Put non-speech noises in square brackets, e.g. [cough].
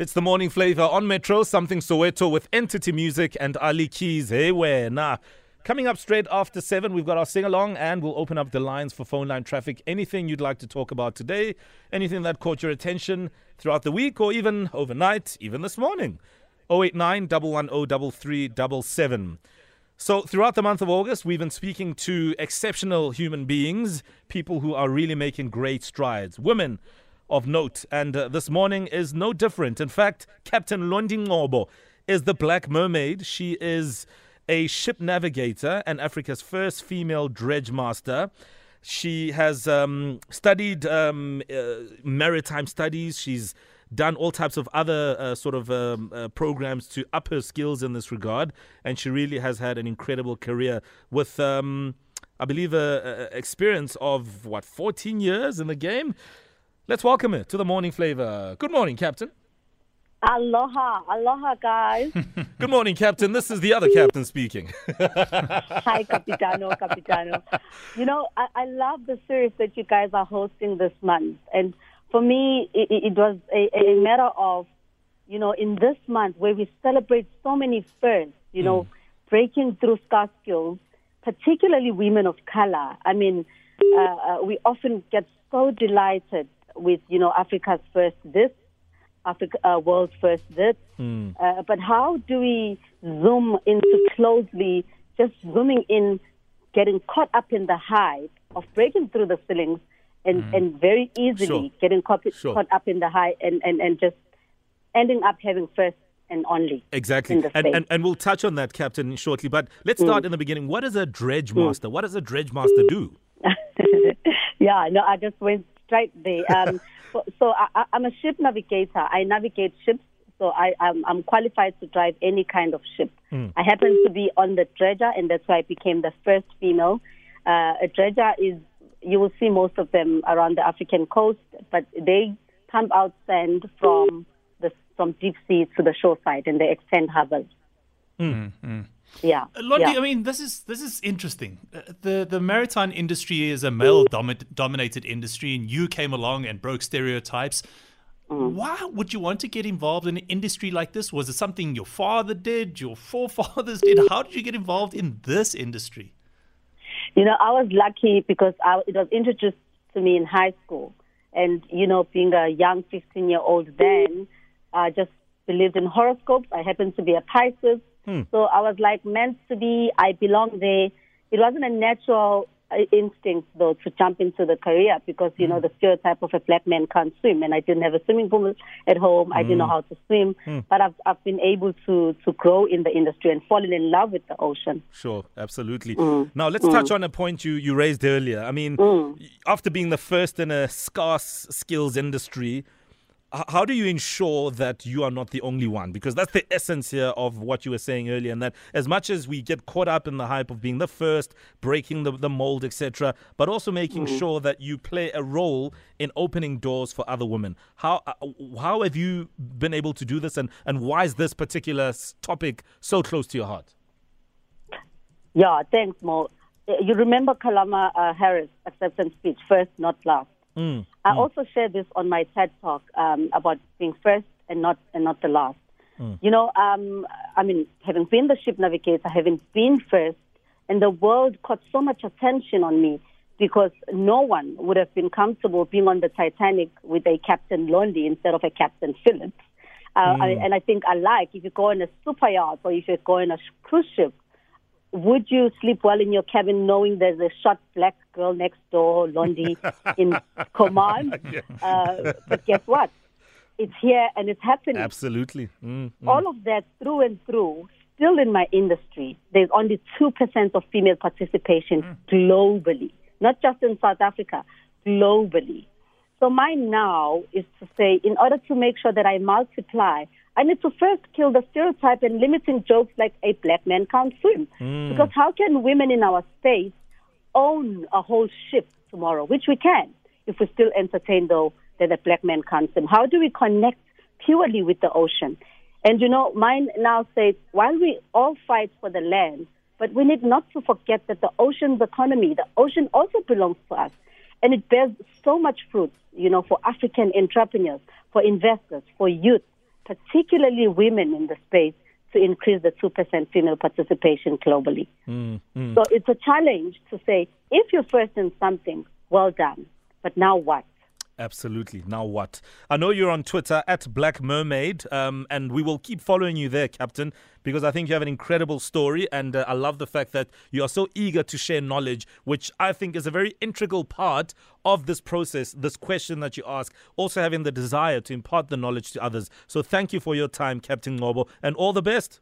It's the morning flavor on Metro, something Soweto with Entity Music and Ali Keys. Hey, where? Nah. Coming up straight after seven, we've got our sing along and we'll open up the lines for phone line traffic. Anything you'd like to talk about today, anything that caught your attention throughout the week or even overnight, even this morning. 089 110 So, throughout the month of August, we've been speaking to exceptional human beings, people who are really making great strides, women of note. And uh, this morning is no different. In fact, Captain Londy Ngcobo is the BlaqMermaid. She is a ship navigator and Africa's first female dredge master. She has um, studied um, uh, maritime studies. She's done all types of other uh, sort of um, uh, programs to up her skills in this regard, and she really has had an incredible career with, um, I believe, a, a experience of what 14 years in the game. Let's welcome her to the morning flavor. Good morning, Captain. Aloha, aloha, guys. [laughs] Good morning, Captain. This is the other captain speaking. [laughs] Hi, Capitano, Capitano. You know, I, I, love the series that you guys are hosting this month. And for me, it, it was a, a, matter of, you know, in this month where we celebrate so many firsts, you know, mm. breaking through scarce skills, particularly women of color. I mean, uh, uh, we often get so delighted with, you know, Africa's first this Africa, uh, world's first this. Mm. Uh, but how do we zoom into closely, just zooming in, getting caught up in the hype of breaking through the ceilings and, mm. and very easily sure. getting caught, sure. caught up in the hype and, and, and just ending up having first and only. Exactly. And, and, and, we'll touch on that, Captain, shortly. But let's start mm. in the beginning. What is a dredge hmm. master? Mm. What does a dredge master do? [laughs] yeah, no, I just went straight there. Um, [laughs] so I, am a ship navigator. I navigate ships. So I, am I'm, I'm qualified to drive any kind of ship. Mm. I happen to be on the dredger, and that's why I became the first female. Uh, a dredger is you will see most of them around the African coast, but they pump out sand from the from deep sea to the shore side, and they extend harbors. Mm-hmm. Yeah, uh, Londy, yeah. I mean, this is this is interesting. Uh, the the maritime industry is a male dominated industry, and you came along and broke stereotypes. Mm. Why would you want to get involved in an industry like this? Was it something your father did, your forefathers did? How did you get involved in this industry? You know, I was lucky because I, it was introduced to me in high school, and you know, being a young 15 year old then, I just believed in horoscopes. I happened to be a Pisces. Hmm. So I was like meant to be, I belong there. It wasn't a natural uh, instinct though to jump into the career because you mm. know hmm. the stereotype of a black man can't swim and I didn't have a swimming pool at home. Mm. I didn't know hmm. how to swim, mm. but I've I've been able to to grow in the industry and fallen in love with the ocean. Sure, absolutely. Now let's touch on a point you you raised earlier. I mean, after being the first in a scarce skills industry, how do you ensure that you are not the only one? Because that's the essence here of what you were saying earlier, and that as much as we get caught up in the hype of being the first, breaking the, the mold, etc., but also making mm-hmm. sure that you play a role in opening doors for other women. How uh, how have you been able to do this, and, and why is this particular topic so close to your heart? Yeah, thanks, Mo. You remember Kamala uh, Harris acceptance speech, first, not last. Mm. I mm. also share this on my TED talk um, about being first and not and not the last. Mm. You know, um, I mean, having been the ship navigator, having been first, and the world caught so much attention on me because no one would have been comfortable being on the Titanic with a Captain Londy instead of a Captain Phillips. Uh, mm. I, and I think I like if you go on a super yacht or if you go on a cruise ship, would you sleep well in your cabin knowing there's a short black girl next door, Londy, in [laughs] command? [laughs] yeah. uh, but guess what? It's here and it's happening. Absolutely. Mm, mm. All of that through and through, still in my industry, there's only 2% of female participation mm. globally, not just in South Africa, globally. So mine now is to say, in order to make sure that I multiply, I need to first kill the stereotype and limiting jokes like a black man can't swim. Mm. Because how can women in our space own a whole ship tomorrow, which we can, if we still entertain though that a black man can't swim? How do we connect purely with the ocean? And you know, mine now says, while we all fight for the land, but we need not to forget that the ocean's economy, the ocean also belongs to us. And it bears so much fruit, you know, for African entrepreneurs, for investors, for youth, particularly women in the space, to increase the 2% female participation globally. Mm, mm. So it's a challenge to say, if you're first in something, well done. But now what? Absolutely. Now what? I know you're on Twitter at BlaqMermaid, um, and we will keep following you there, Captain, because I think you have an incredible story, and uh, I love the fact that you are so eager to share knowledge, which I think is a very integral part of this process. This question that you ask, also having the desire to impart the knowledge to others. So thank you for your time, Captain Ngcobo, and all the best.